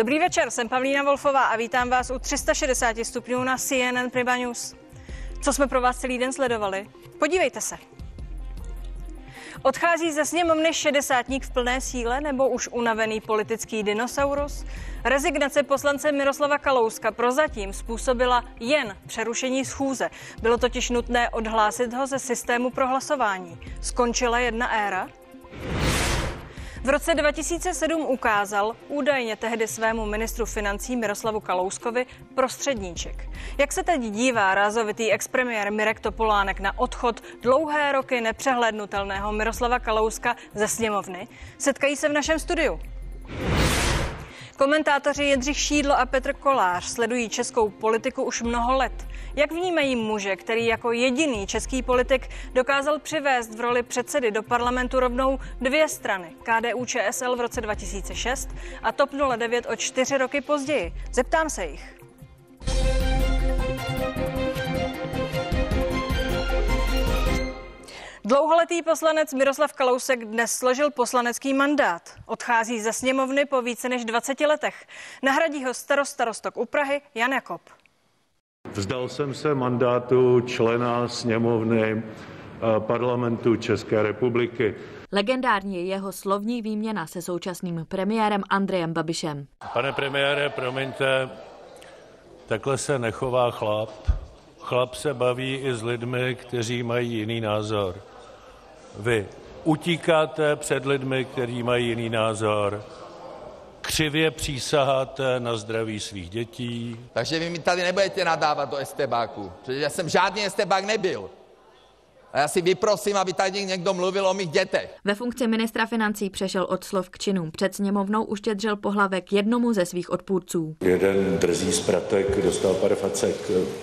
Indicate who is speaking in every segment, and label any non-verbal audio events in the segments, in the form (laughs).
Speaker 1: Dobrý večer, jsem Pavlína Wolfová a vítám vás u 360 stupňů na CNN Prima News. Co jsme pro vás celý den sledovali? Podívejte se. Odchází ze sněmovny šedesátník v plné síle nebo už unavený politický dinosaurus? Rezignace poslance Miroslava Kalouska prozatím způsobila jen přerušení schůze. Bylo totiž nutné odhlásit ho ze systému pro hlasování. Skončila jedna éra? V roce 2007 ukázal údajně tehdy svému ministru financí Miroslavu Kalouskovi prostředníček. Jak se teď dívá rázovitý expremiér Mirek Topolánek na odchod dlouhé roky nepřehlednutelného Miroslava Kalouska ze sněmovny? Setkají se v našem studiu. Komentátoři Jindřich Šídlo a Petr Kolář sledují českou politiku už mnoho let. Jak vnímají muže, který jako jediný český politik dokázal přivést v roli předsedy do parlamentu rovnou dvě strany, KDU ČSL v roce 2006 a TOP 09 o čtyři roky později? Zeptám se jich. Dlouholetý poslanec Miroslav Kalousek dnes složil poslanecký mandát. Odchází ze sněmovny po více než 20 letech. Nahradí ho starosta Rostok u Prahy Jan Jakob.
Speaker 2: Vzdal jsem se mandátu člena sněmovny eh, parlamentu České republiky.
Speaker 3: Legendární je jeho slovní výměna se současným premiérem Andrejem Babišem.
Speaker 2: Pane premiére, promiňte, takhle se nechová chlap. Chlap se baví i s lidmi, kteří mají jiný názor. Vy utíkáte před lidmi, kteří mají jiný názor, křivě přísaháte na zdraví svých dětí.
Speaker 4: Takže vy mi tady nebudete nadávat do estebáku, protože já jsem žádný estebák nebyl. A já si vyprosím, aby tady někdo mluvil o mých dětech.
Speaker 3: Ve funkci ministra financí přešel od slov k činům. Před sněmovnou uštědřil pohlavek jednomu ze svých odpůrců.
Speaker 2: Jeden drzý zpratek dostal pár facek,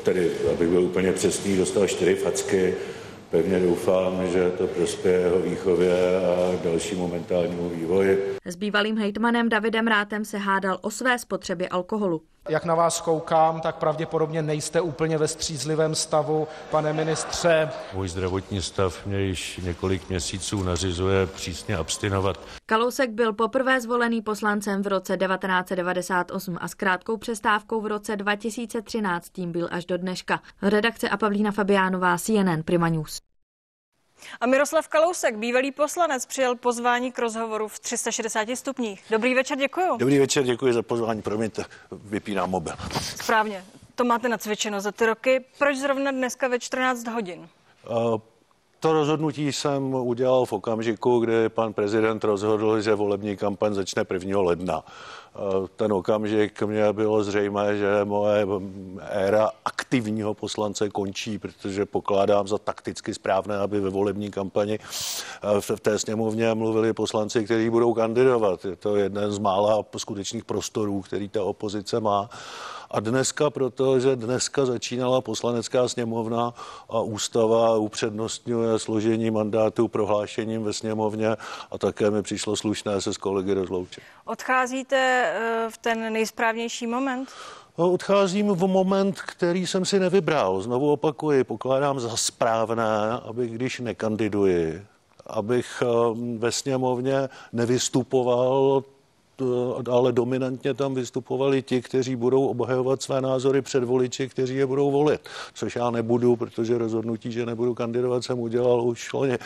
Speaker 2: tedy, abych byl úplně přesný, dostal čtyři facky. Pevně doufám, že to prospěje jeho výchově a dalšímu mentálnímu vývoji.
Speaker 3: S bývalým hejtmanem Davidem Rátem se hádal o své spotřebě alkoholu.
Speaker 5: Jak na vás koukám, tak pravděpodobně nejste úplně ve střízlivém stavu, pane ministře.
Speaker 2: Můj zdravotní stav mě již několik měsíců nařizuje přísně abstinovat.
Speaker 3: Kalousek byl poprvé zvolený poslancem v roce 1998 a s krátkou přestávkou v roce 2013 tím byl až do dneška. Redakce a Pavlína Fabiánová, CNN Prima News.
Speaker 1: A Miroslav Kalousek, bývalý poslanec, přijel pozvání k rozhovoru v 360 stupních. Dobrý večer, děkuji.
Speaker 6: Dobrý večer, děkuji za pozvání. Promiňte, vypínám mobil.
Speaker 1: Správně, to máte nacvičeno za ty roky. Proč zrovna dneska ve 14 hodin?
Speaker 6: Uh, to rozhodnutí jsem udělal v okamžiku, kdy pan prezident rozhodl, že volební kampaň začne 1. ledna. Ten okamžik mě bylo zřejmé, že moje éra aktivního poslance končí, protože pokládám za takticky správné, aby ve volební kampani v té sněmovně mluvili poslanci, kteří budou kandidovat. Je to jeden z mála skutečných prostorů, který ta opozice má. A dneska, protože dneska začínala poslanecká sněmovna a ústava upřednostňuje složení mandátu prohlášením ve sněmovně a také mi přišlo slušné se s kolegy rozloučit.
Speaker 1: Odcházíte eh, v ten nejsprávnější moment?
Speaker 6: No, odcházím v moment, který jsem si nevybral. Znovu opakuji, pokládám za správné, aby když nekandiduji, abych eh, ve sněmovně nevystupoval ale dominantně tam vystupovali ti, kteří budou obhajovat své názory před voliči, kteří je budou volit. Což já nebudu, protože rozhodnutí, že nebudu kandidovat, jsem udělal už loni.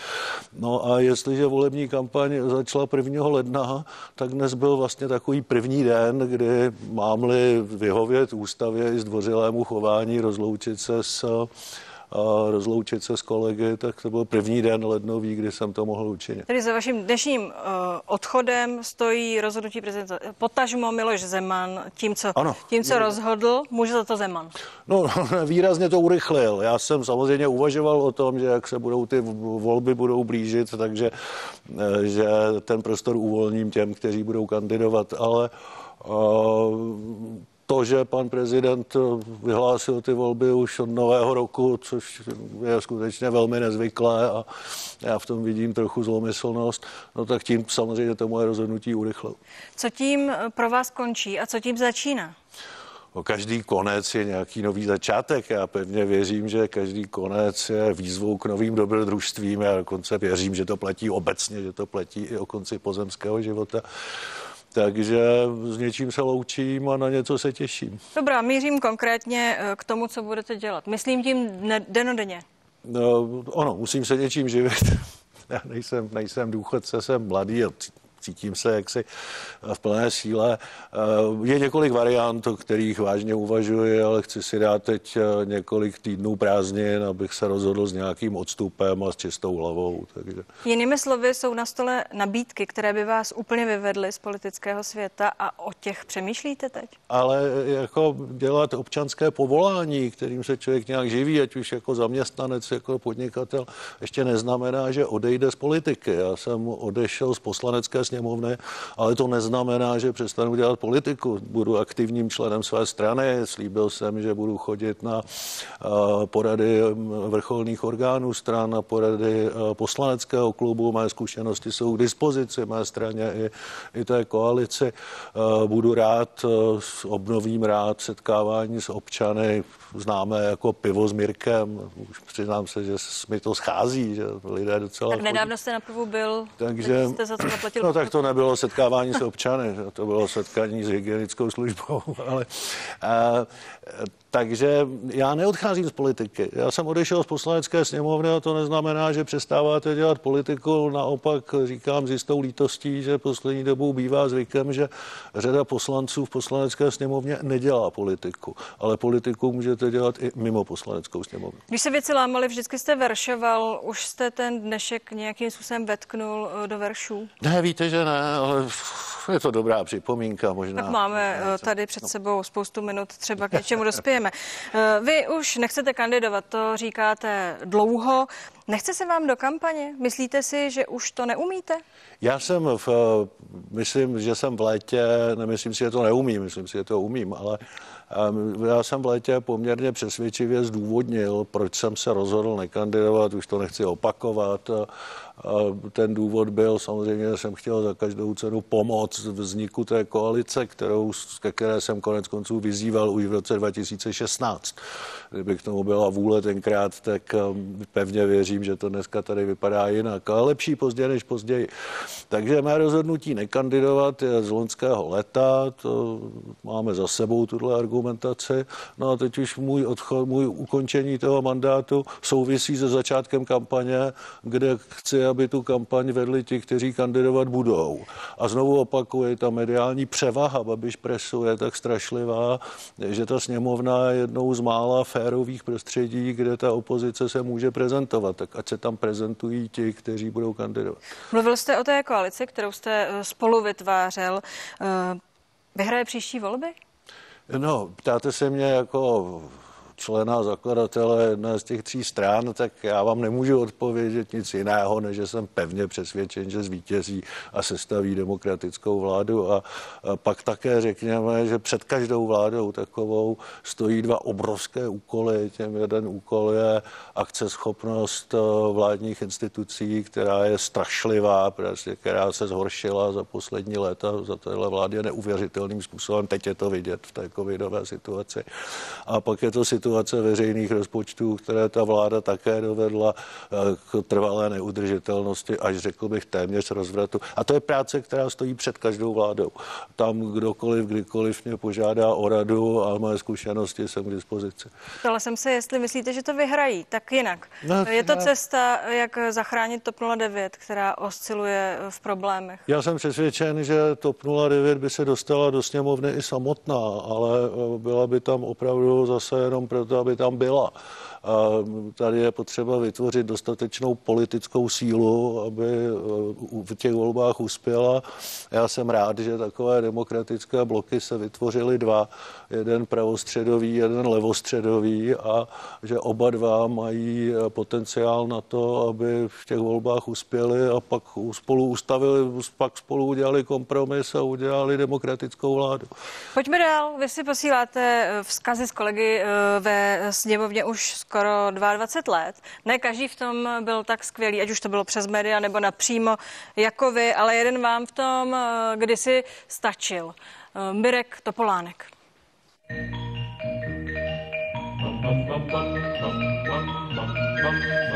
Speaker 6: No a jestliže volební kampaň začala 1. ledna, tak dnes byl vlastně takový první den, kdy mám-li vyhovět ústavě i zdvořilému chování, rozloučit se s a rozloučit se s kolegy, tak to byl první den lednový, kdy jsem to mohl učinit.
Speaker 1: Tedy za vaším dnešním uh, odchodem stojí rozhodnutí prezidenta. Potažmo Miloš Zeman tím, co, ano. tím, co rozhodl, může za to Zeman?
Speaker 6: No, (laughs) výrazně to urychlil. Já jsem samozřejmě uvažoval o tom, že jak se budou ty volby budou blížit, takže eh, že ten prostor uvolním těm, kteří budou kandidovat, ale uh, to, že pan prezident vyhlásil ty volby už od nového roku, což je skutečně velmi nezvyklé a já v tom vidím trochu zlomyslnost, no tak tím samozřejmě to moje rozhodnutí urychlil.
Speaker 1: Co tím pro vás končí a co tím začíná?
Speaker 6: No, každý konec je nějaký nový začátek. Já pevně věřím, že každý konec je výzvou k novým dobrodružstvím. Já dokonce věřím, že to platí obecně, že to platí i o konci pozemského života. Takže s něčím se loučím a na něco se těším.
Speaker 1: Dobrá, mířím konkrétně eh, k tomu, co budete dělat. Myslím tím denodenně.
Speaker 6: No, ono, musím se něčím živit. (laughs) Já nejsem, nejsem důchodce, jsem mladý a cítím se jaksi v plné síle. Eh, je několik variant, o kterých vážně uvažuji, ale chci si dát teď eh, několik týdnů prázdnin, abych se rozhodl s nějakým odstupem a s čistou hlavou. Takže.
Speaker 1: Jinými slovy, jsou na stole nabídky, které by vás úplně vyvedly z politického světa a o těch přemýšlíte teď?
Speaker 6: Ale jako dělat občanské povolání, kterým se člověk nějak živí, ať už jako zaměstnanec, jako podnikatel, ještě neznamená, že odejde z politiky. Já jsem odešel z poslanecké sněmovny, ale to neznamená, že přestanu dělat politiku. Budu aktivním členem své strany, slíbil jsem, že budu chodit na eh, porady vrcholných orgánů stran, na porady eh, poslaneckého klubu, mé zkušenosti jsou k dispozici mé straně i, i té koalici. Eh, budu rád, obnovím rád setkávání s občany, známe jako pivo s Mirkem. Už přiznám se, že mi to schází, že lidé docela...
Speaker 1: Tak nedávno jste na pivu byl,
Speaker 6: takže
Speaker 1: jste za to zaplatil.
Speaker 6: No tak to nebylo setkávání s občany, to bylo setkání s hygienickou službou, (laughs) ale takže já neodcházím z politiky. Já jsem odešel z poslanecké sněmovny a to neznamená, že přestáváte dělat politiku. Naopak říkám s jistou lítostí, že poslední dobou bývá zvykem, že řada poslanců v poslanecké sněmovně nedělá politiku. Ale politiku můžete dělat i mimo poslaneckou sněmovnu.
Speaker 1: Když se věci lámaly, vždycky jste veršoval. Už jste ten dnešek nějakým způsobem vetknul eh, do veršů?
Speaker 6: Ne, víte, že ne, ale je to dobrá připomínka možná.
Speaker 1: Tak máme eh, tady před sebou spoustu minut, třeba k něčemu dospějeme. Eh, vy už nechcete kandidovat, to říkáte dlouho. Nechce se vám do kampaně? Myslíte si, že už to neumíte?
Speaker 6: Já jsem, v, myslím, že jsem v létě, nemyslím si, že to neumím, myslím si, že to umím, ale já jsem v létě poměrně přesvědčivě zdůvodnil, proč jsem se rozhodl nekandidovat, už to nechci opakovat. Ten důvod byl samozřejmě, že jsem chtěl za každou cenu pomoct vzniku té koalice, kterou, ke které jsem konec konců vyzýval už v roce 2016. Kdyby k tomu byla vůle tenkrát, tak um, pevně věřím, že to dneska tady vypadá jinak. Ale lepší pozdě než později. Takže mé rozhodnutí nekandidovat je z loňského leta, to máme za sebou tuhle argumentaci. No a teď už můj odchod, můj ukončení toho mandátu souvisí se začátkem kampaně, kde chci, aby tu kampaň vedli ti, kteří kandidovat budou. A znovu opakuji, ta mediální převaha Babiš presu je tak strašlivá, že ta sněmovna je jednou z mála férových prostředí, kde ta opozice se může prezentovat. Tak ať se tam prezentují ti, kteří budou kandidovat.
Speaker 1: Mluvil jste o té koalici, kterou jste eh, spolu vytvářel. Eh, vyhraje příští volby?
Speaker 6: No, ptáte se mě jako člena zakladatele jedné z těch tří stran, tak já vám nemůžu odpovědět nic jiného, než že jsem pevně přesvědčen, že zvítězí a sestaví demokratickou vládu. A, a pak také řekněme, že před každou vládou takovou stojí dva obrovské úkoly. Těm jeden úkol je akceschopnost eh, vládních institucí, která je strašlivá, prostě, která se zhoršila za poslední léta, za téhle vlády neuvěřitelným způsobem. Teď je to vidět v té covidové situaci. A pak je to situace, situace veřejných rozpočtů, které ta vláda také dovedla eh, k trvalé neudržitelnosti, až řekl bych téměř rozvratu. A to je práce, která stojí před každou vládou. Tam kdokoliv, kdykoliv mě požádá o radu a moje zkušenosti jsem k dispozici.
Speaker 1: Ptala jsem se, jestli myslíte, že to vyhrají, tak jinak. No, je to ne. cesta, jak zachránit TOP 09, která osciluje v problémech?
Speaker 6: Já jsem přesvědčen, že TOP 09 by se dostala do sněmovny i samotná, ale eh, byla by tam opravdu zase jenom pro to, aby tam byla. A tady je potřeba vytvořit dostatečnou politickou sílu, aby uh, v těch volbách uspěla. Já jsem rád, že takové demokratické bloky se vytvořily dva, jeden pravostředový, jeden levostředový a že oba dva mají uh, potenciál na to, aby v těch volbách uspěli a pak spolu ustavili, pak spolu udělali kompromis a udělali demokratickou vládu.
Speaker 1: Pojďme dál. Vy si posíláte uh, vzkazy s kolegy ve sněmovně už skoro 22 let. Ne každý v tom byl tak skvělý, ať už to bylo přes média nebo napřímo jako vy, ale jeden vám v tom eh, kdysi stačil. Eh, Mirek Topolánek.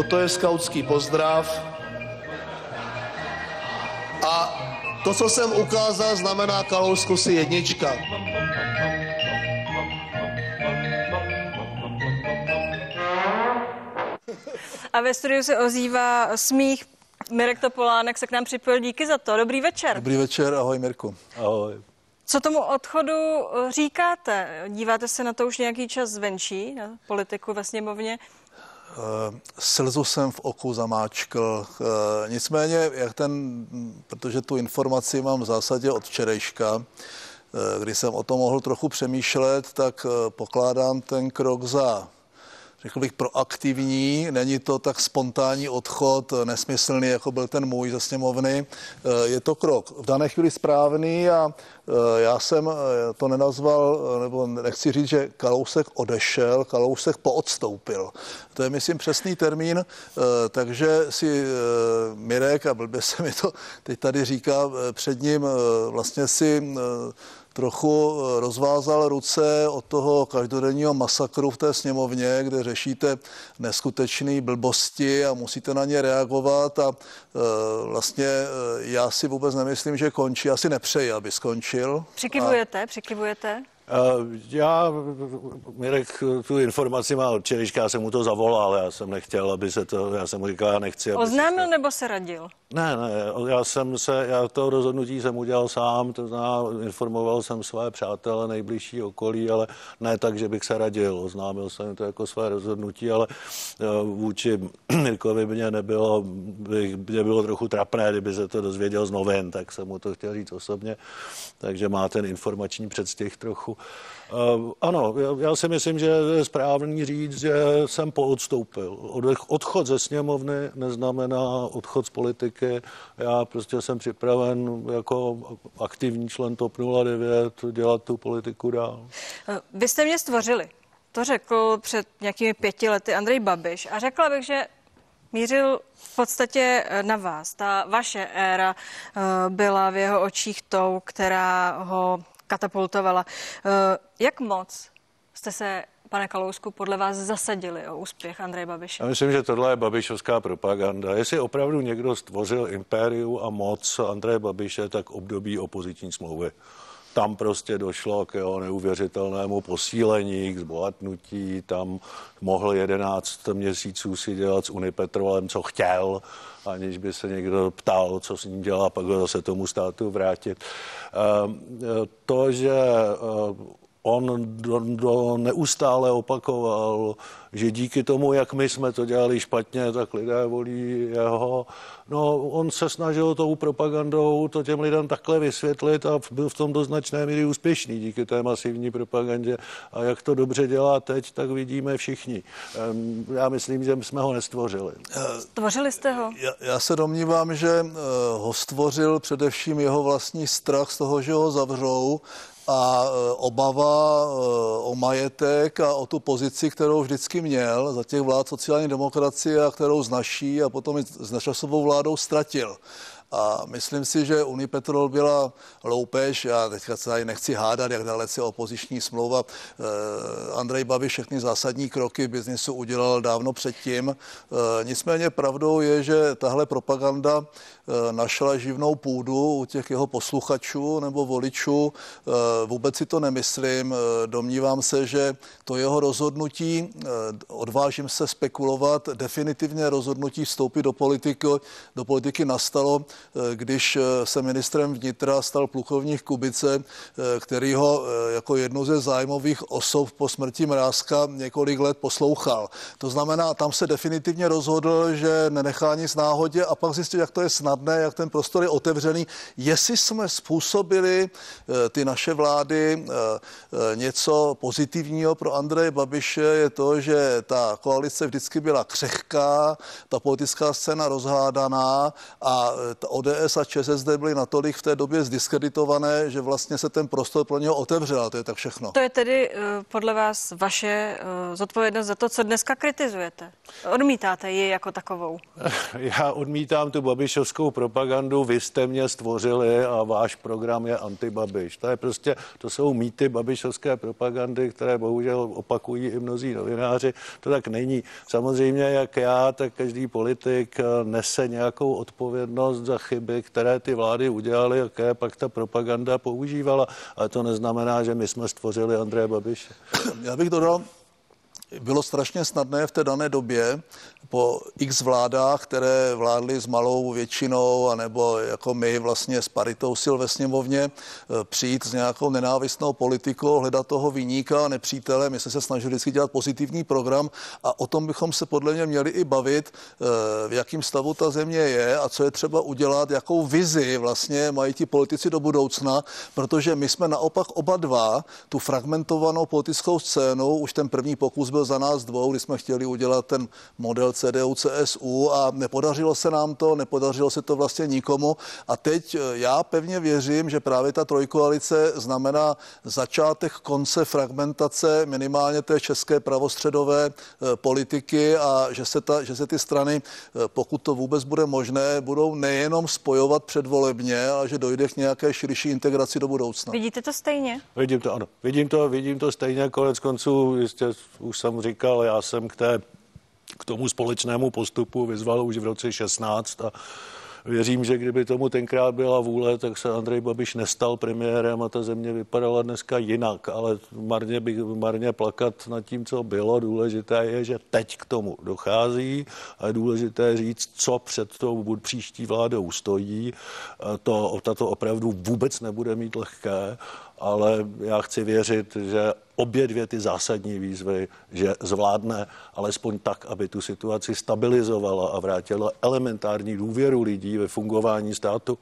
Speaker 7: To je skautský pozdrav. A To, co jsem ukázal, znamená Kalousku si jednička.
Speaker 1: A ve studiu se ozývá smích. Mirek Topolánek se k nám připojil. Díky za to. Dobrý večer.
Speaker 8: Dobrý večer, ahoj Mirku.
Speaker 6: Ahoj.
Speaker 1: Co tomu odchodu eh, říkáte? Díváte se na to už nějaký čas zvenčí, na politiku ve sněmovně?
Speaker 8: Uh, slzu jsem v oku zamáčkl. Uh, nicméně, jak ten, protože tu informaci mám v zásadě od včerejška, uh, kdy jsem o tom mohl trochu přemýšlet, tak pokládám ten krok za řekl bych, proaktivní, není to tak spontánní odchod, nesmyslný, jako byl ten můj ze sněmovny. Eh, je to krok v dané chvíli správný a eh, já jsem eh, to nenazval, nebo nechci říct, že Kalousek odešel, Kalousek poodstoupil. To je, myslím, přesný termín, takže si Mirek, a blbě se mi to teď tady říká, před ním vlastně si trochu eh, rozvázal ruce od toho každodenního masakru v té sněmovně, kde řešíte neskutečné blbosti a musíte na ně reagovat a e, vlastně e, já si vůbec nemyslím, že končí, asi nepřeji, aby skončil.
Speaker 1: Přikivujete, a... přikivujete?
Speaker 6: Já, Mirek, tu informaci má od včerejška, já jsem mu to zavolal, já jsem nechtěl, aby se to, já jsem mu říkal, já nechci.
Speaker 1: Aby Oznámil se... nebo se radil?
Speaker 6: Ne, ne, já jsem se, já to rozhodnutí jsem udělal sám, to znamená, informoval jsem své přátele, nejbližší okolí, ale ne tak, že bych se radil, oznámil jsem to jako své rozhodnutí, ale eh, vůči (clears throat) Mirkovi mě nebylo, bych, mě bylo trochu trapné, kdyby se to dozvěděl z novin, tak jsem mu to chtěl říct osobně, takže má ten informační předstih trochu Eh, ano, já si myslím, že je správný říct, že jsem poodstoupil. Odchod ze sněmovny neznamená odchod z politiky. Já prostě jsem připraven jako aktivní člen TOP 09 dělat tu politiku dál.
Speaker 1: Eh, vy jste mě stvořili. To řekl před nějakými pěti lety Andrej Babiš a řekla bych, že mířil v podstatě eh, na vás. Ta vaše éra byla v jeho očích tou, která ho katapultovala. Eh, jak moc jste se pane Kalousku, podle vás zasadili o úspěch Andreje Babiše?
Speaker 6: Já myslím, že tohle je babišovská propaganda. Jestli opravdu někdo stvořil impériu a moc Andreje Babiše, tak období opoziční smlouvy. Tam prostě došlo k jeho neuvěřitelnému posílení, k zbohatnutí, tam mohl 11 měsíců si dělat s Unipetrolem, co chtěl aniž by se někdo ptal, co s ním dělá, pak ho zase tomu státu vrátit. Ehm, to, že on do, do neustále opakoval, že díky tomu, jak my jsme to dělali špatně, tak lidé volí jeho. No, on se snažil tou propagandou to těm lidem takhle vysvětlit a byl v tom do značné míry úspěšný díky té masivní propagandě. A jak to dobře dělá teď, tak vidíme všichni. Já myslím, že jsme ho nestvořili.
Speaker 1: Stvořili jste ho?
Speaker 8: Já, já se domnívám, že eh, ho stvořil především jeho vlastní strach z toho, že ho zavřou a e, obava e, o majetek a o tu pozici, kterou vždycky měl za těch vlád sociální demokracie a kterou znaší a potom i s načasovou vládou ztratil. A myslím si, že Unipetrol byla loupež, já teďka se tady nechci hádat, jak dalece opoziční smlouva. Eh, Andrej Babiš všechny zásadní kroky v biznisu udělal dávno předtím. Eh, nicméně pravdou je, že tahle propaganda eh, našla živnou půdu u těch jeho posluchačů nebo voličů. Vůbec si to nemyslím. Domnívám se, že to jeho rozhodnutí, odvážím se spekulovat, definitivně rozhodnutí vstoupit do politiky, do politiky nastalo když eh, se ministrem vnitra stal plukovník Kubice, eh, který ho jako jednu ze zájmových osob po smrti Mrázka několik let poslouchal. To znamená, tam se definitivně rozhodl, že nenechá nic náhodě a pak zjistil, jak to je snadné, jak ten prostor je otevřený. Jestli jsme způsobili ty naše vlády něco pozitivního pro Andreje Babiše, je to, že ta koalice vždycky byla křehká, ta politická scéna rozhádaná a ODS a ČSSD byly natolik v té době zdiskreditované, že vlastně se ten prostor pro něho otevřel. A to je tak všechno.
Speaker 1: To je tedy uh, podle vás vaše uh, zodpovědnost za to, co dneska kritizujete. Odmítáte ji jako takovou? (laughs)
Speaker 6: Já odmítám tu babišovskou propagandu. Vy jste mě stvořili a váš program je antibabiš. To je prostě, to jsou mýty babišovské propagandy, které bohužel opakují i mnozí novináři. To tak není. Samozřejmě, jak já, tak každý politik eh, nese nějakou odpovědnost za za chyby, které ty vlády udělaly, jaké pak ta propaganda používala. Ale to neznamená, že my jsme stvořili Andreje Babiše.
Speaker 8: Já bych dodal, bylo strašně snadné v té dané době po x vládách, které vládly s malou většinou, anebo jako my vlastně s paritou sil ve sněmovně, eh, přijít s nějakou nenávistnou politikou, hledat toho vyníka a nepřítele. My jsme se snažili vždycky dělat pozitivní program a o tom bychom se podle mě měli i bavit, eh, v jakém stavu ta země je a co je třeba udělat, jakou vizi vlastně mají ti politici do budoucna, protože my jsme naopak oba dva tu fragmentovanou politickou scénu, už ten první pokus byl za nás dvou, kdy jsme chtěli udělat ten model CDU, CSU a nepodařilo se nám to, nepodařilo se to vlastně nikomu. A teď eh, já pevně věřím, že právě ta trojkoalice znamená začátek konce fragmentace minimálně té české pravostředové eh, politiky a že se, ta, že se ty strany, eh, pokud to vůbec bude možné, budou nejenom spojovat předvolebně, ale že dojde k nějaké širší integraci do budoucna.
Speaker 1: Vidíte to stejně?
Speaker 6: Vidím to, ano. Vidím to, vidím to stejně. Konec konců, jistě už jsem říkal, já jsem k té k tomu společnému postupu vyzval už v roce 16 a Věřím, že kdyby tomu tenkrát byla vůle, tak se Andrej Babiš nestal premiérem a ta země vypadala dneska jinak, ale marně, bych, marně plakat nad tím, co bylo. Důležité je, že teď k tomu dochází a je důležité říct, co před tou příští vládou stojí. To, tato opravdu vůbec nebude mít lehké ale já chci věřit, že obě dvě ty zásadní výzvy, že zvládne alespoň tak, aby tu situaci stabilizovala a vrátila elementární důvěru lidí ve fungování státu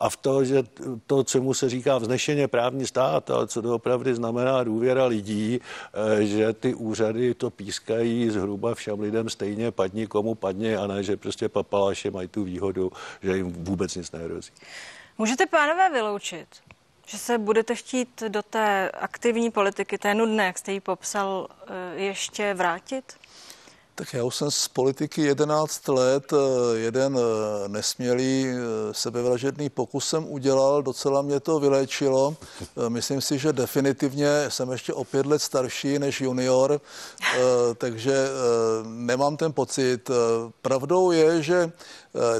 Speaker 6: a v to, že to, čemu se říká vznešeně právní stát, ale co to opravdu znamená důvěra lidí, eh, že ty úřady to pískají zhruba všem lidem stejně padni komu padni a ne, že prostě papaláše mají tu výhodu, že jim vůbec nic nehrozí.
Speaker 1: Můžete pánové vyloučit, že se budete chtít do té aktivní politiky, té nudné, jak jste ji popsal, eh, ještě vrátit?
Speaker 8: Tak já už jsem z politiky 11 let, eh, jeden eh, nesmělý sebevražedný pokus jsem udělal, docela mě to vyléčilo. Myslím si, že definitivně jsem ještě o pět let starší než junior, takže nemám ten pocit. Pravdou je, že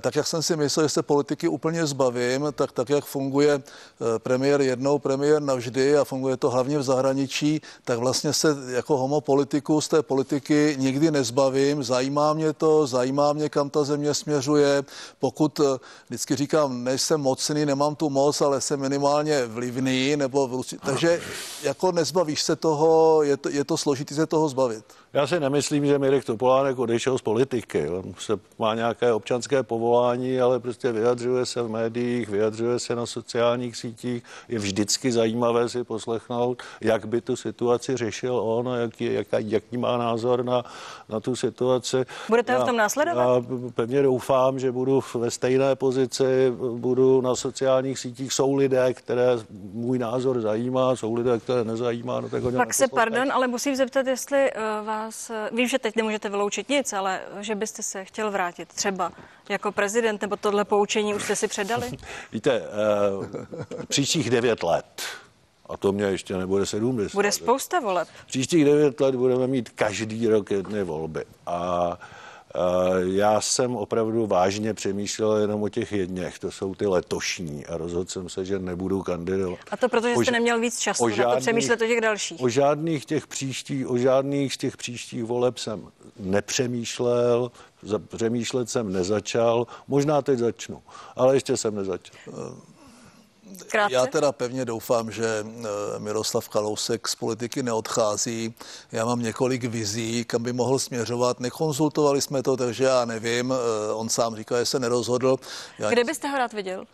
Speaker 8: tak jak jsem si myslel, že se politiky úplně zbavím, tak tak, jak funguje eh, premiér jednou, premiér navždy a funguje to hlavně v zahraničí, tak vlastně se jako homopolitiku z té politiky nikdy nezbavím. Zajímá mě to, zajímá mě, kam ta země směřuje. Pokud eh, vždycky říkám, nejsem mocný, nemám tu moc, ale jsem minimálně vlivný, nebo v, takže jako nezbavíš se toho, je to, je to složitý se toho zbavit.
Speaker 6: Já si nemyslím, že Mirek Topolánek odešel z politiky. On se má nějaké občanské povolání, ale prostě vyjadřuje se v médiích, vyjadřuje se na sociálních sítích. Je vždycky zajímavé si poslechnout, jak by tu situaci řešil on a jaký, jaký, jaký má názor na, na tu situaci.
Speaker 1: Budete já, v tom následovat?
Speaker 6: Já pevně doufám, že budu ve stejné pozici, budu na sociálních sítích. Jsou lidé, které můj názor zajímá, jsou lidé, které nezajímá. No tak
Speaker 1: Pak se, pardon, ale musím zeptat, jestli uh, vás, vím, že teď nemůžete vyloučit nic, ale že byste se chtěl vrátit třeba jako prezident, nebo tohle poučení už jste si předali? (laughs)
Speaker 6: Víte, uh, příštích devět let, a to mě ještě nebude 70.
Speaker 1: Bude spousta voleb.
Speaker 6: Příštích devět let budeme mít každý rok jedny volby. A já jsem opravdu vážně přemýšlel jenom o těch jedněch, to jsou ty letošní a rozhodl jsem se, že nebudu kandidovat.
Speaker 1: A to protože jste neměl víc času o žádných, na to přemýšlet o těch dalších.
Speaker 6: O žádných těch příštích, o žádných z těch příštích voleb jsem nepřemýšlel, přemýšlet jsem nezačal, možná teď začnu, ale ještě jsem nezačal.
Speaker 1: Krátce?
Speaker 8: Já teda pevně doufám, že eh, Miroslav Kalousek z politiky neodchází. Já mám několik vizí, kam by mohl směřovat. Nekonzultovali jsme to, takže já nevím. Eh, on sám říká, že se nerozhodl. Já
Speaker 1: Kde byste ho rád viděl?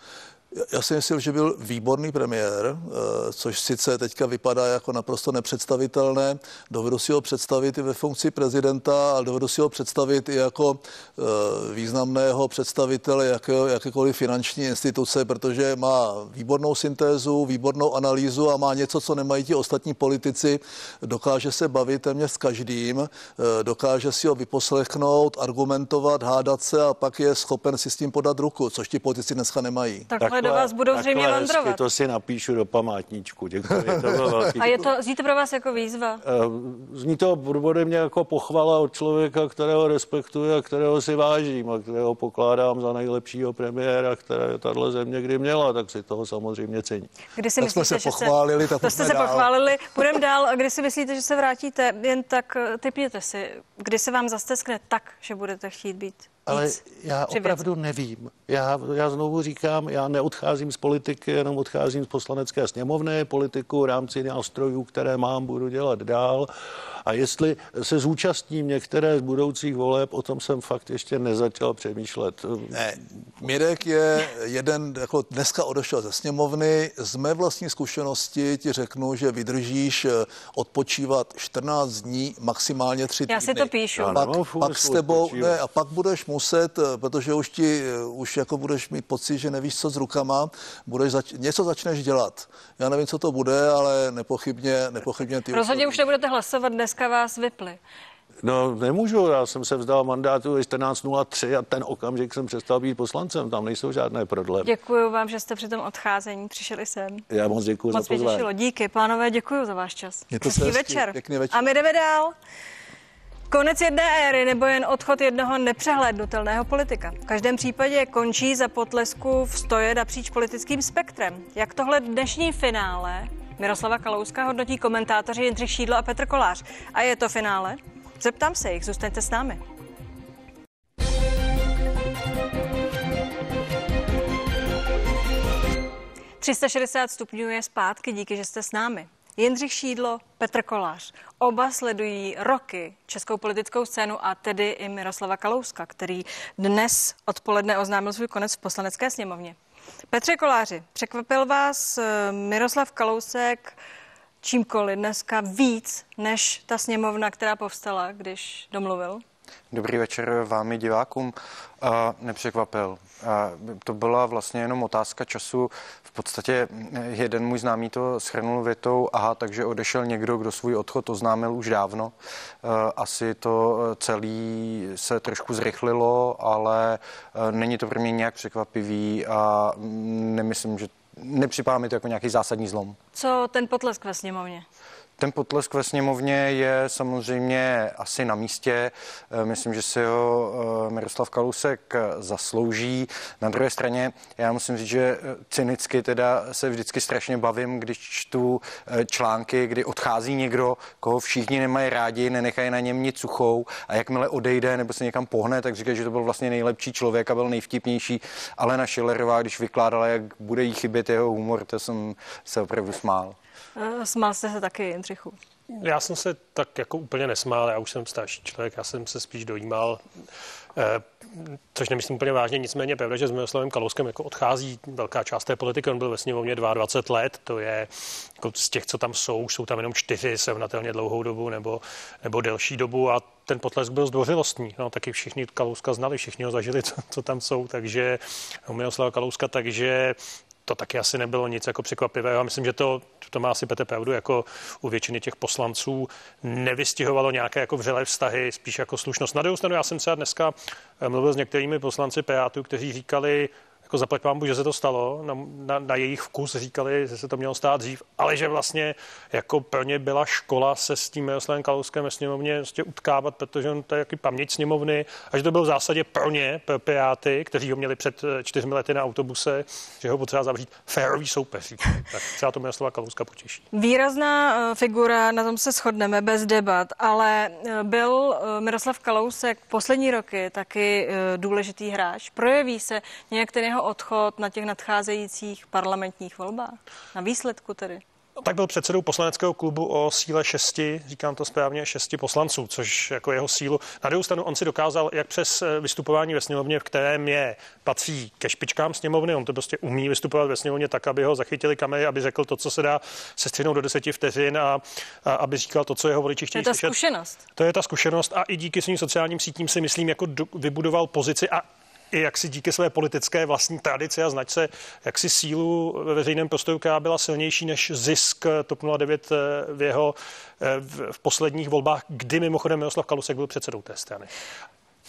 Speaker 8: Já si myslím, že byl výborný premiér, eh, což sice teďka vypadá jako naprosto nepředstavitelné. Dovedu si ho představit i ve funkci prezidenta, ale dovedu si ho představit i jako eh, významného představitele jaké, jakékoliv finanční instituce, protože má výbornou syntézu, výbornou analýzu a má něco, co nemají ti ostatní politici. Dokáže se bavit téměř s každým, eh, dokáže si ho vyposlechnout, argumentovat, hádat se a pak je schopen si s tím podat ruku, což ti politici dneska nemají.
Speaker 1: Takhle do vás budou zřejmě vandrovat.
Speaker 6: To si napíšu do památníčku. Děkuji. To bylo (laughs) velký.
Speaker 1: A je to, zní to pro vás jako výzva?
Speaker 6: Eh, Zní to ode mě jako pochvala od člověka, kterého respektuji a kterého si vážím a kterého pokládám za nejlepšího premiéra, které tahle země kdy měla, tak si toho samozřejmě cení.
Speaker 1: Kdy si
Speaker 8: Tak jsme
Speaker 1: myslíte,
Speaker 8: se
Speaker 1: že
Speaker 8: pochválili, tak
Speaker 1: to jste se
Speaker 8: dál.
Speaker 1: pochválili. Půjdeme dál. A kdy si myslíte, že se vrátíte? Jen tak eh, typněte si. Kdy se vám zasteskne tak, že budete chtít být
Speaker 6: Ale já opravdu nevím. Já, já znovu říkám, já neodcházím z politiky, jenom odcházím z poslanecké sněmovny. Politiku v rámci nástrojů, které mám, budu dělat dál. A jestli se zúčastním některé z budoucích voleb, o tom jsem fakt ještě nezačal přemýšlet.
Speaker 8: Ne, Mirek je jeden, jako dneska odešel ze sněmovny. Z mé vlastní zkušenosti ti řeknu, že vydržíš eh, odpočívat 14 dní, maximálně 3 týdny.
Speaker 1: Já si to píšu.
Speaker 8: Pak,
Speaker 6: furt
Speaker 8: pak s tebou, ne, a pak budeš muset, eh, protože už ti, eh, už jako budeš mít pocit, že nevíš, co s rukama, budeš zač- něco začneš dělat. Já nevím, co to bude, ale nepochybně, nepochybně ty
Speaker 1: Rozhodně už nebudete hlasovat, dneska vás vypli.
Speaker 6: No nemůžu, já jsem se vzdal mandátu ve 14.03 a ten okamžik jsem přestal být poslancem, tam nejsou žádné prodlevy.
Speaker 1: Děkuji vám, že jste při tom odcházení přišeli sem.
Speaker 6: Já moc děkuji
Speaker 1: Moc
Speaker 6: za pozvání.
Speaker 1: Díky, pánové, děkuji za váš čas. Hezký
Speaker 8: hezky.
Speaker 1: večer.
Speaker 8: Pěkný večer.
Speaker 1: A my jdeme dál. Konec jedné éry nebo jen odchod jednoho nepřehlédnutelného politika. V každém případě končí za potlesku v stoje napříč politickým spektrem. Jak tohle dnešní finále Miroslava Kalouska hodnotí komentátoři Jindřich Šídlo a Petr Kolář. A je to finále? Zeptám se jich, zůstaňte s námi. ...360 stupňů je zpátky, díky, že jste s námi. Jindřich Šídlo, Petr Kolář. Oba sledují roky českou politickou scénu a tedy i Miroslava Kalouska, který dnes odpoledne oznámil svůj konec v poslanecké sněmovně. Petře Koláři, překvapil vás eh, Miroslav Kalousek čímkoliv dneska víc než ta sněmovna, která povstala, když domluvil?
Speaker 9: Dobrý večer vám i divákům. Nepřekvapil. To byla vlastně jenom otázka času. V podstatě jeden můj známý to shrnul větou, aha, takže odešel někdo, kdo svůj odchod oznámil už dávno. Asi to celý se trošku zrychlilo, ale uh, není to pro mě nějak překvapivý a nemyslím, že nepřipadá mi to jako nějaký zásadní zlom.
Speaker 1: Co ten potlesk ve sněmovně?
Speaker 9: Ten potlesk ve sněmovně je samozřejmě asi na místě. Eh, Myslím, že si ho eh, Miroslav Kalousek eh, zaslouží. Na druhé straně já musím říct, že cynicky teda se vždycky strašně bavím, když čtu články, kdy odchází někdo, koho všichni nemají rádi, nenechají na něm nic suchou a jakmile odejde nebo se někam pohne, tak říkají, že to byl vlastně nejlepší člověk a byl nejvtipnější. Ale na Schillerová, když vykládala, jak bude jí chybět jeho humor, to jsem se opravdu smál.
Speaker 1: Eh, Smál jste se taky, Jindřichu.
Speaker 10: Já jsem se tak jako úplně nesmál, já už jsem starší člověk, já jsem se spíš dojímal, eh, což nemyslím úplně vážně, nicméně pravda, že s Miroslavem Kalouskem jako odchází velká část té politiky, on byl ve sněmovně 22 let, to je jako z těch, co tam jsou, jsou tam jenom čtyři srovnatelně dlouhou dobu nebo, nebo delší dobu a ten potlesk byl zdvořilostní. No, taky všichni Kalouska znali, všichni ho zažili, co, co tam jsou, takže Miroslava Kalouska, takže to taky asi nebylo nic jako překvapivého. Já myslím, že to, to má asi Petr pravdu, jako u většiny těch poslanců nevystihovalo nějaké jako vřelé vztahy, spíš jako slušnost. Na druhou stranu, já jsem třeba dneska eh, mluvil s některými poslanci Pirátů, kteří říkali, jako zaplať pánbu, že se to stalo, na, na, na jejich vkus říkali, že se to mělo stát dřív, ale že vlastně jako pro ně byla škola se s tím Miroslavem Kalouskem ve sněmovně vlastně utkávat, protože on to je jaký paměť sněmovny a že to byl v zásadě pro ně, pro Piráty, kteří ho měli před eh, čtyřmi lety na autobuse, že ho potřeba zavřít férový soupeř. Tak třeba to Miroslava Kalouska potěší.
Speaker 1: Výrazná eh, figura, na tom se shodneme bez debat, ale eh, byl Miroslav Kalousek poslední roky taky důležitý hráč. Projeví se nějak ten jeho odchod na těch nadcházejících parlamentních volbách? Na výsledku tedy?
Speaker 10: No, tak byl předsedou poslaneckého klubu o síle šesti, říkám to správně, šesti poslanců, což jako jeho sílu. Na druhou stranu on si dokázal, jak přes eh, vystupování ve sněmovně, v kterém je, patří ke špičkám sněmovny, on to prostě umí vystupovat ve sněmovně tak, aby ho zachytili kamery, aby řekl to, co se dá se střihnout do deseti vteřin a, a aby říkal to, co jeho voliči
Speaker 1: To
Speaker 10: chtějí
Speaker 1: je ta
Speaker 10: slyšet.
Speaker 1: zkušenost.
Speaker 10: To je ta zkušenost a i díky svým sociálním sítím si myslím, jako do, vybudoval pozici a i jak si díky své politické vlastní tradici a značce, jak si sílu ve veřejném prostoru, která byla silnější než zisk TOP 09 v jeho v, v posledních volbách, kdy mimochodem Miroslav Kalousek byl předsedou té strany.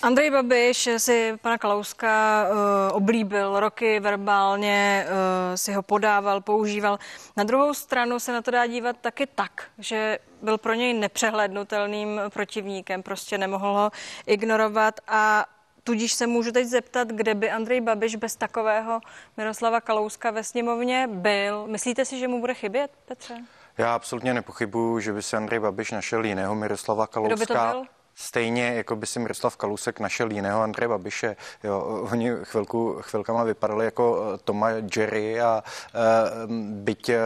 Speaker 1: Andrej Babiš si pana Kalouska uh, oblíbil roky verbálně, uh, si ho podával, používal. Na druhou stranu se na to dá dívat taky tak, že byl pro něj nepřehlednutelným protivníkem, prostě nemohl ho ignorovat a Tudíž se můžu teď zeptat, kde by Andrej Babiš bez takového Miroslava Kalouska ve sněmovně byl. Myslíte si, že mu bude chybět, Petře?
Speaker 9: Já absolutně nepochybuju, že by se Andrej Babiš našel jiného Miroslava Kalouska.
Speaker 1: Kdo by to byl?
Speaker 9: Stejně jako by si Miroslav Kalousek našel jiného Andreje Babiše. Jo, oni chvilku, chvilkama vypadali jako eh, Toma Jerry a e, byť e,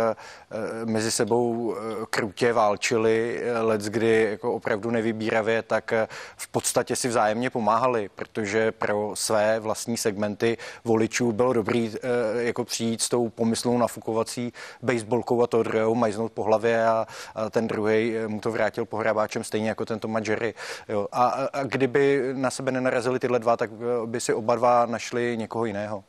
Speaker 9: mezi sebou krutě válčili let, kdy jako opravdu nevybíravě, tak v podstatě si vzájemně pomáhali, protože pro své vlastní segmenty voličů bylo dobrý e, jako přijít s tou pomyslnou nafukovací baseballkou a toho druhého majznout po hlavě a, a ten druhý mu to vrátil pohrabáčem stejně jako ten Toma Jerry. Jo. A, a kdyby na sebe nenarazili tyhle dva, tak eh, by si oba dva našli někoho jiného.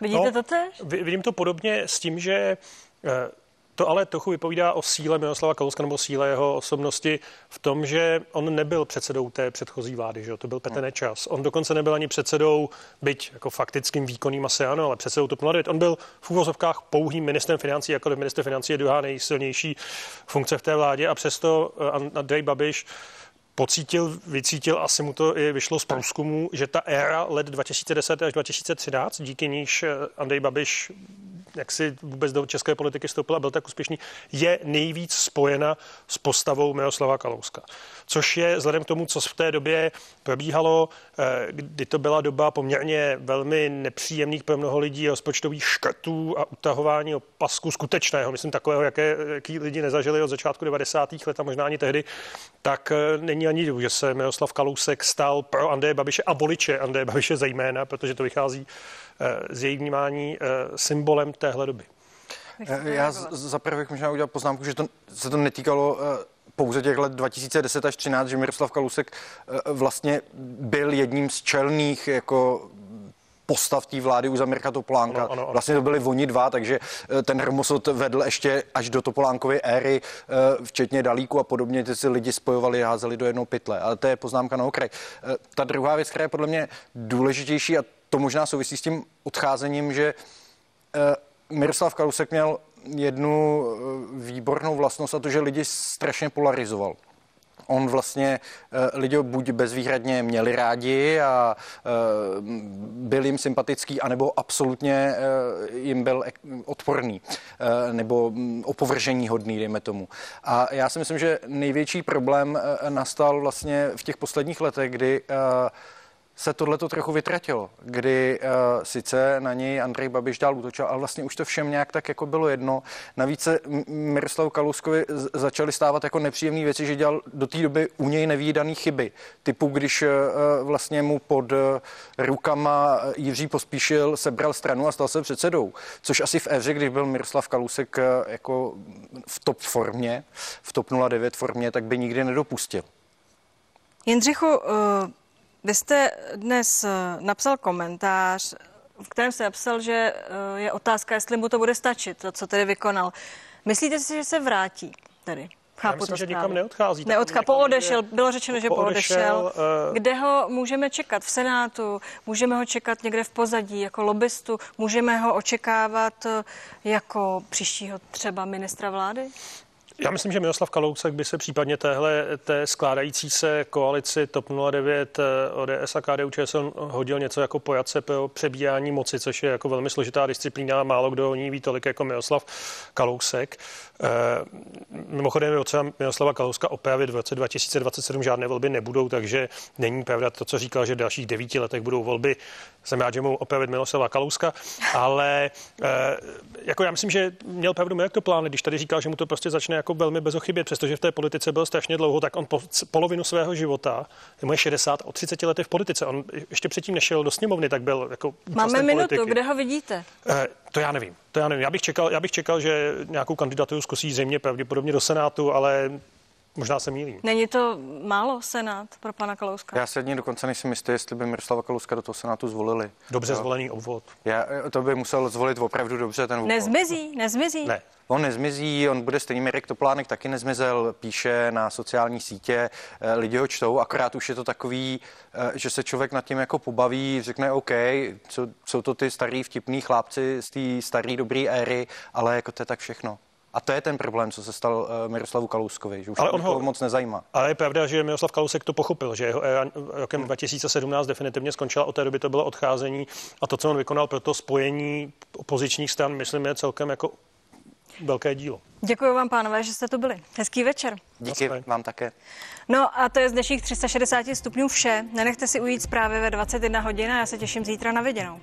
Speaker 1: Vidíte no, to tež?
Speaker 10: Vidím to podobně s tím, že eh, to ale trochu vypovídá o síle Miroslava Kalouska nebo síle jeho osobnosti v tom, že on nebyl předsedou té předchozí vlády, že to byl Petr Nečas. On dokonce nebyl ani předsedou, byť jako faktickým výkonným asi ano, ale předsedou TOP 09. On byl v úvozovkách pouhým ministrem financí, jako minister financí je druhá nejsilnější funkce v té vládě a přesto eh, Andrej Babiš pocítil, vycítil, asi mu to i vyšlo z průzkumu, že ta éra let 2010 až 2013, díky níž eh, Andrej Babiš jak si vůbec do české politiky vstoupil a byl tak úspěšný, je nejvíc spojena s postavou Miroslava Kalouska. Což je vzhledem k tomu, co v té době probíhalo, eh, kdy to byla doba poměrně velmi nepříjemných pro mnoho lidí rozpočtových škrtů a utahování opasku skutečného, myslím takového, jaké, jaký lidi nezažili od začátku 90. let a možná ani tehdy, tak eh, není ani divu, že se Miroslav Kalousek stal pro Andreje Babiše a voliče Andreje Babiše zejména, protože to vychází z její vnímání eh, symbolem téhle doby.
Speaker 9: Eh, já za prvé možná udělat poznámku, že to, se to netýkalo eh, pouze těch let 2010 až 13, že Miroslav Kalusek vlastně byl jedním z čelných jako postav té vlády u Zamirka Topolánka. Ano, ano, ano. Vlastně to byli oni dva, takže ten Hrmosot vedl ještě až do Topolánkovy éry, včetně Dalíku a podobně, ty si lidi spojovali, házeli do jednoho pytle. Ale to je poznámka na okraj. Ta druhá věc, která je podle mě důležitější, a to možná souvisí s tím odcházením, že eh, Miroslav Kalousek měl jednu eh, výbornou vlastnost a to, že lidi strašně polarizoval. On vlastně eh, lidi buď bezvýhradně měli rádi a byl jim sympatický, anebo absolutně jim byl odporný nebo mm, opovržení hodný, dejme tomu. A já si myslím, že největší problém nastal vlastně v těch posledních letech, kdy se tohle to trochu vytratilo, kdy uh, sice na něj Andrej Babiš dál útočil, ale vlastně už to všem nějak tak jako bylo jedno. Navíc se Miroslav Kalouskovi začaly stávat jako nepříjemné věci, že dělal do té doby u něj nevýdaný chyby. Typu, když uh, vlastně mu pod uh, rukama Jiří Pospíšil sebral stranu a stal se předsedou. Což asi v éře, když byl Miroslav Kalousek uh, jako v top formě, v top 09 formě, tak by nikdy nedopustil.
Speaker 1: Jindřichu, uh vy jste dnes eh, napsal komentář, v kterém jste napsal, že eh, je otázka, jestli mu to bude stačit, to, co tedy vykonal. Myslíte si, že se vrátí tedy?
Speaker 10: Chápu Já myslím, to že nikam neodchází.
Speaker 1: Neodchá, poodešel, bylo řečeno, že poodešel. Uh... Kde ho můžeme čekat? V Senátu? Můžeme ho čekat někde v pozadí jako lobbystu? Můžeme ho očekávat jako příštího třeba ministra vlády?
Speaker 10: Já myslím, že Miroslav Kalousek by se případně téhle té skládající se koalici TOP 09, ODS a KDU ČSL hodil něco jako pojace pro přebíjání moci, což je jako velmi složitá disciplína, málo kdo o ní ví tolik jako Miroslav Kalousek. Eh, mimochodem je potřeba Miroslava Kalouska opravit v roce 2027 žádné volby nebudou, takže není pravda to, co říkal, že v dalších devíti letech budou volby. Jsem rád, že mohu opravit Miroslava Kalouska, ale eh, jako já myslím, že měl pravdu Mirek to plán, když tady říkal, že mu to prostě začne jako velmi bezochybě, přestože v té politice byl strašně dlouho, tak on po polovinu svého života, je moje 60, o 30 lety v politice. On ještě předtím nešel do sněmovny, tak byl jako
Speaker 1: Máme minutu, politiky. kde ho vidíte?
Speaker 10: Eh, to já nevím. To já nevím. Já bych čekal, já bych čekal že nějakou kandidaturu zkusí země pravděpodobně do Senátu, ale Možná se mýlím.
Speaker 1: Není to málo Senát pro pana Kalouska?
Speaker 9: Já se ani dokonce nejsem jistý, jestli by Miroslava Kalouska do toho Senátu zvolili.
Speaker 10: Dobře
Speaker 9: Jo.
Speaker 10: zvolený obvod.
Speaker 9: Já, to by musel zvolit opravdu dobře ten obvod.
Speaker 1: Nezmizí, nezmizí.
Speaker 10: Ne.
Speaker 9: On nezmizí, on bude stejný, Mirek Toplánek taky nezmizel, píše na sociální sítě, eh, lidi ho čtou, akorát už je to takový, eh, že se člověk nad tím jako pobaví, řekne OK, jsou, jsou to ty starý vtipný chlápci z té staré dobré éry, ale jako to je tak všechno. A to je ten problém, co se stal eh, Miroslavu Kalouskovi, že už
Speaker 10: Ale on
Speaker 9: ho- moc nezajímá.
Speaker 10: Ale je pravda, že Miroslav Kalousek to pochopil, že jeho éra rokem 2017 definitivně skončila, od té doby to bylo odcházení a to, co on vykonal pro to spojení opozičních stran, myslím, je celkem jako velké dílo.
Speaker 1: Děkuji vám, pánové, že jste tu byli. Hezký večer.
Speaker 9: Díky vám také.
Speaker 1: No a to je z dnešních 360 stupňů vše. Nenechte si ujít zprávy ve 21 hodin a já se těším zítra na viděnou.